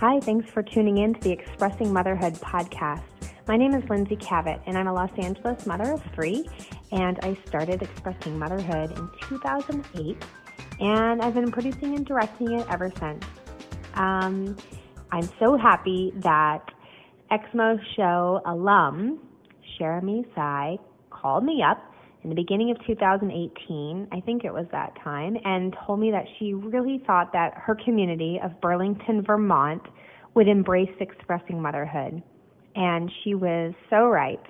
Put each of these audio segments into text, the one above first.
Hi, thanks for tuning in to the Expressing Motherhood podcast. My name is Lindsay Kavet, and I'm a Los Angeles mother of three, and I started Expressing Motherhood in 2008, and I've been producing and directing it ever since. Um, I'm so happy that Exmo Show alum, Jeremy Sai, called me up in the beginning of 2018, I think it was that time, and told me that she really thought that her community of Burlington, Vermont would embrace expressing motherhood. And she was so right.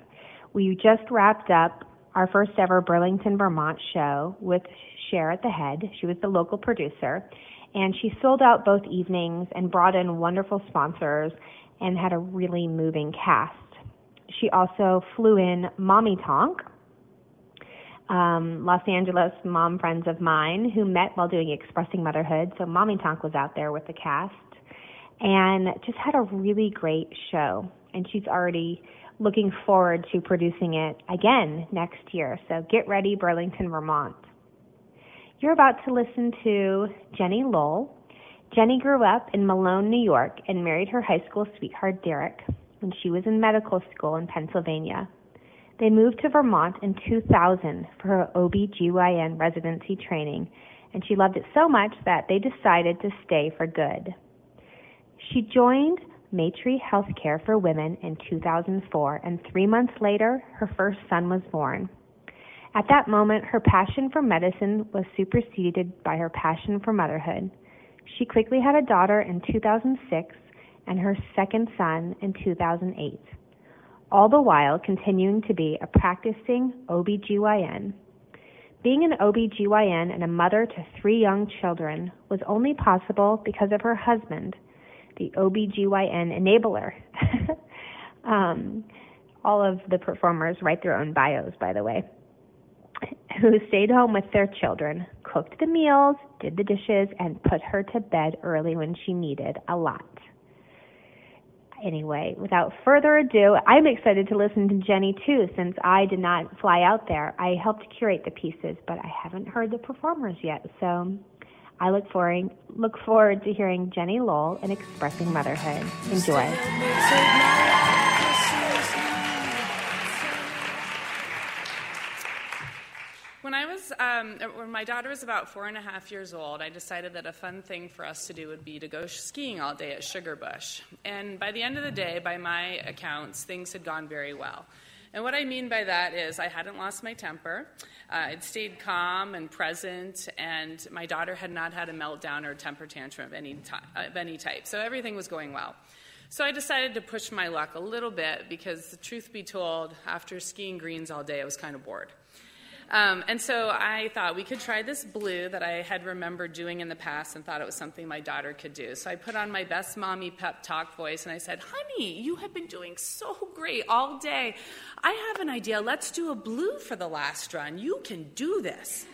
We just wrapped up our first ever Burlington, Vermont show with Cher at the head. She was the local producer. And she sold out both evenings and brought in wonderful sponsors and had a really moving cast. She also flew in Mommy Tonk, um, Los Angeles mom friends of mine who met while doing Expressing Motherhood. So Mommy Tonk was out there with the cast and just had a really great show. And she's already looking forward to producing it again next year. So get ready, Burlington, Vermont. You're about to listen to Jennie Lowell. Jennie grew up in Malone, New York, and married her high school sweetheart, Derek, when she was in medical school in Pennsylvania. They moved to Vermont in 2000 for her OB/GYN residency training, and she loved it so much that they decided to stay for good. She joined Maitri Healthcare for Women in 2004, and three months later, her first son was born. At that moment, her passion for medicine was superseded by her passion for motherhood. She quickly had a daughter in 2006 and her second son in 2008 all the while continuing to be a practicing OBGYN. Being an OBGYN and a mother to three young children was only possible because of her husband, the OBGYN enabler. um, all of the performers write their own bios, by the way, who stayed home with their children, cooked the meals, did the dishes, and put her to bed early when she needed a lot anyway, without further ado, I'm excited to listen to Jennie too, since I did not fly out there. I helped curate the pieces, but I haven't heard the performers yet. So I look forward look forward to hearing Jennie Lowell and expressing motherhood. Enjoy. When I was, um, when my daughter was about four and a half years old, I decided that a fun thing for us to do would be to go skiing all day at Sugarbush. And by the end of the day, by my accounts, things had gone very well. And what I mean by that is I hadn't lost my temper. Uh, I'd stayed calm and present, and my daughter had not had a meltdown or a temper tantrum of any, ty- of any type. So everything was going well. So I decided to push my luck a little bit because, the truth be told, after skiing greens all day, I was kind of bored. Um, and so I thought we could try this blue that I had remembered doing in the past and thought it was something my daughter could do. So I put on my best mommy pep talk voice and I said, Honey, you have been doing so great all day. I have an idea. Let's do a blue for the last run. You can do this.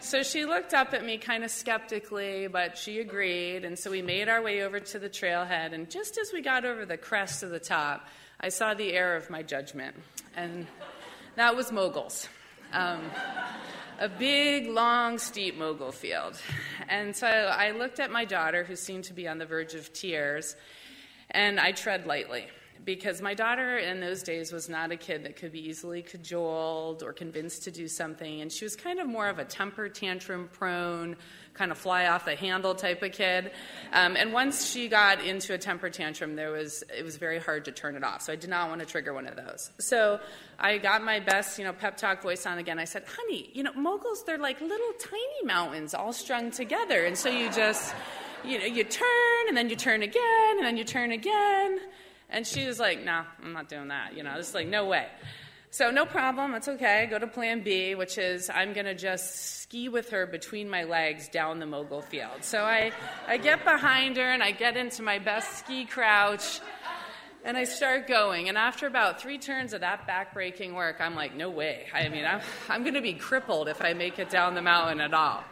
So she looked up at me kind of skeptically, but she agreed. And so we made our way over to the trailhead. And just as we got over the crest of the top, I saw the error of my judgment. And that was moguls um, a big, long, steep mogul field. And so I looked at my daughter, who seemed to be on the verge of tears, and I tread lightly. Because my daughter in those days was not a kid that could be easily cajoled or convinced to do something. And she was kind of more of a temper tantrum prone, kind of fly off the handle type of kid. Um, and once she got into a temper tantrum, there was it was very hard to turn it off. So I did not want to trigger one of those. So I got my best, you know, pep talk voice on again. I said, "Honey, you know, moguls they're like little tiny mountains all strung together, and so you just." You know, you turn and then you turn again and then you turn again. And she was like, No, I'm not doing that. You know, it's like, no way. So, no problem, It's okay. Go to plan B, which is I'm going to just ski with her between my legs down the mogul field. So, I, I get behind her and I get into my best ski crouch and I start going. And after about three turns of that backbreaking work, I'm like, no way. I mean, I'm, I'm going to be crippled if I make it down the mountain at all.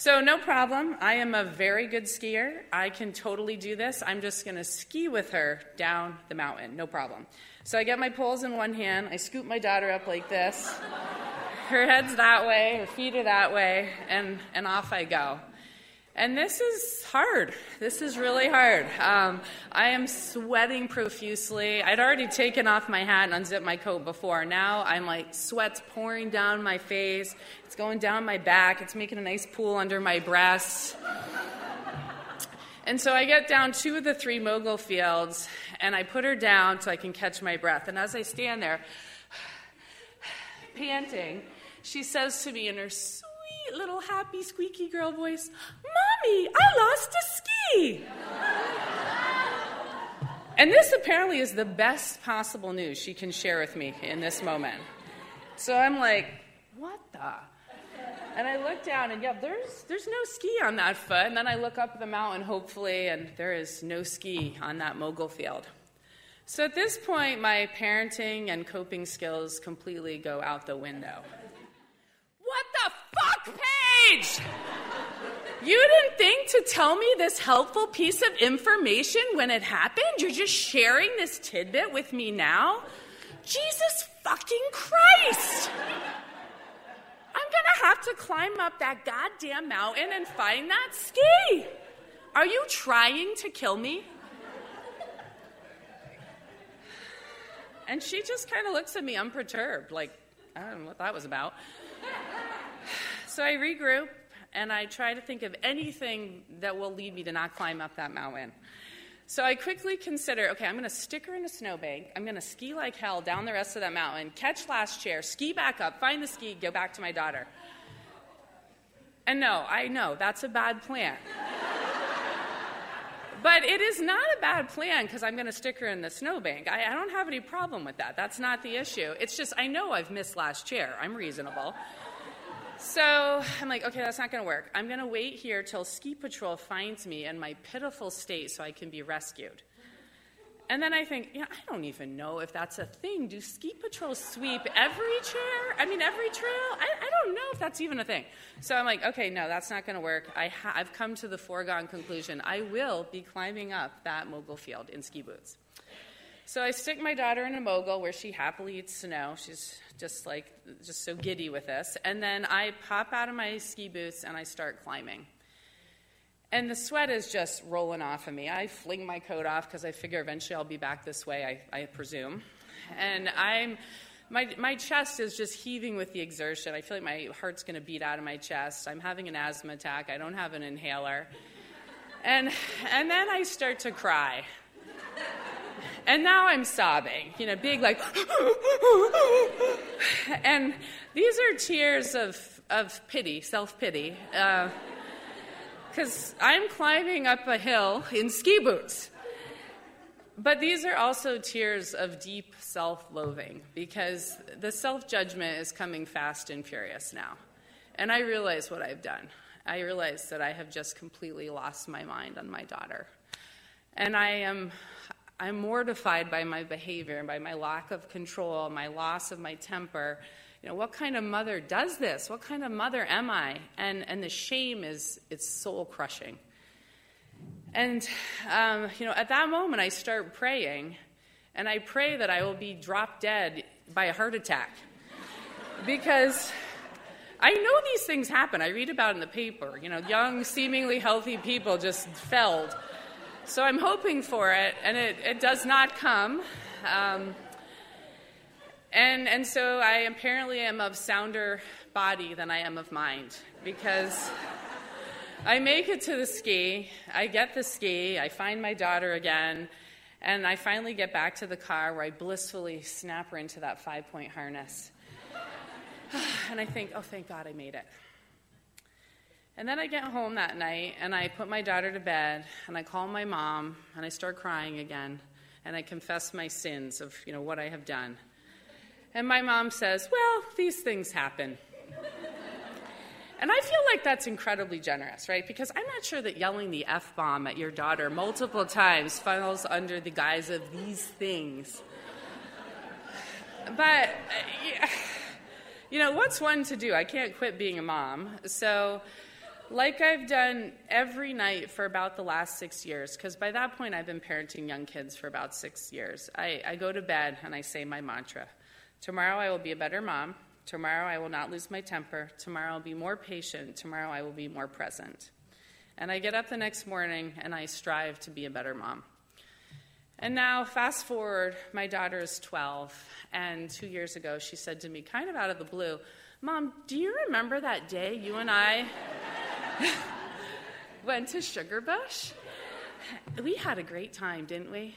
So, no problem. I am a very good skier. I can totally do this. I'm just going to ski with her down the mountain. No problem. So, I get my poles in one hand. I scoop my daughter up like this. Her head's that way, her feet are that way, and, and off I go. And this is hard. This is really hard. Um, I am sweating profusely. I'd already taken off my hat and unzipped my coat before. Now I'm like, sweat's pouring down my face. It's going down my back. It's making a nice pool under my breasts. And so I get down two of the three mogul fields and I put her down so I can catch my breath. And as I stand there, panting, she says to me in her sweet little happy squeaky girl voice, Mommy, I lost a ski. and this apparently is the best possible news she can share with me in this moment. So I'm like, what the? And I look down, and yeah, there's, there's no ski on that foot. And then I look up the mountain, hopefully, and there is no ski on that mogul field. So at this point, my parenting and coping skills completely go out the window. What the fuck, Paige? You didn't think to tell me this helpful piece of information when it happened? You're just sharing this tidbit with me now? Jesus fucking Christ! I'm gonna have to climb up that goddamn mountain and find that ski. Are you trying to kill me? And she just kind of looks at me unperturbed, like, I don't know what that was about. So I regroup and I try to think of anything that will lead me to not climb up that mountain. So I quickly consider okay, I'm going to stick her in a snowbank. I'm going to ski like hell down the rest of that mountain, catch last chair, ski back up, find the ski, go back to my daughter. And no, I know that's a bad plan. but it is not a bad plan because I'm going to stick her in the snowbank. I, I don't have any problem with that. That's not the issue. It's just I know I've missed last chair. I'm reasonable. So I'm like, okay, that's not going to work. I'm going to wait here till ski patrol finds me in my pitiful state so I can be rescued. And then I think, yeah, I don't even know if that's a thing. Do ski patrols sweep every chair? I mean, every trail? I, I don't know if that's even a thing. So I'm like, okay, no, that's not going to work. I ha- I've come to the foregone conclusion. I will be climbing up that mogul field in ski boots. So I stick my daughter in a mogul where she happily eats snow. She's just like, just so giddy with this. And then I pop out of my ski boots and I start climbing. And the sweat is just rolling off of me. I fling my coat off because I figure eventually I'll be back this way, I, I presume. And I'm, my, my chest is just heaving with the exertion. I feel like my heart's going to beat out of my chest. I'm having an asthma attack. I don't have an inhaler. And, and then I start to cry. And now I'm sobbing, you know, big like, and these are tears of, of pity, self pity, because uh, I'm climbing up a hill in ski boots. But these are also tears of deep self loathing because the self judgment is coming fast and furious now. And I realize what I've done. I realize that I have just completely lost my mind on my daughter. And I am I'm mortified by my behavior and by my lack of control, my loss of my temper. You know, what kind of mother does this? What kind of mother am I? And, and the shame is it's soul crushing. And, um, you know, at that moment, I start praying, and I pray that I will be dropped dead by a heart attack. because I know these things happen. I read about in the paper, you know, young, seemingly healthy people just felled so I'm hoping for it, and it, it does not come. Um, and, and so I apparently am of sounder body than I am of mind because I make it to the ski, I get the ski, I find my daughter again, and I finally get back to the car where I blissfully snap her into that five point harness. and I think, oh, thank God I made it. And then I get home that night and I put my daughter to bed and I call my mom and I start crying again and I confess my sins of you know what I have done. And my mom says, Well, these things happen. And I feel like that's incredibly generous, right? Because I'm not sure that yelling the F bomb at your daughter multiple times falls under the guise of these things. But, uh, you know, what's one to do? I can't quit being a mom. So, like I've done every night for about the last six years, because by that point I've been parenting young kids for about six years, I, I go to bed and I say my mantra Tomorrow I will be a better mom. Tomorrow I will not lose my temper. Tomorrow I'll be more patient. Tomorrow I will be more present. And I get up the next morning and I strive to be a better mom. And now, fast forward, my daughter is 12, and two years ago she said to me, kind of out of the blue, Mom, do you remember that day you and I went to Sugarbush? We had a great time, didn't we?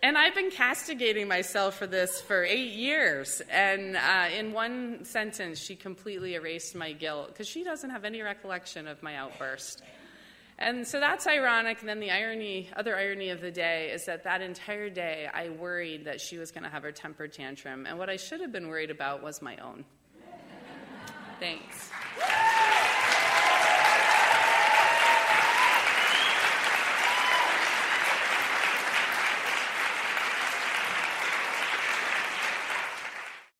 And I've been castigating myself for this for eight years. And uh, in one sentence, she completely erased my guilt because she doesn't have any recollection of my outburst. And so that's ironic. And then the irony, other irony of the day is that that entire day I worried that she was going to have her temper tantrum. And what I should have been worried about was my own. Thanks.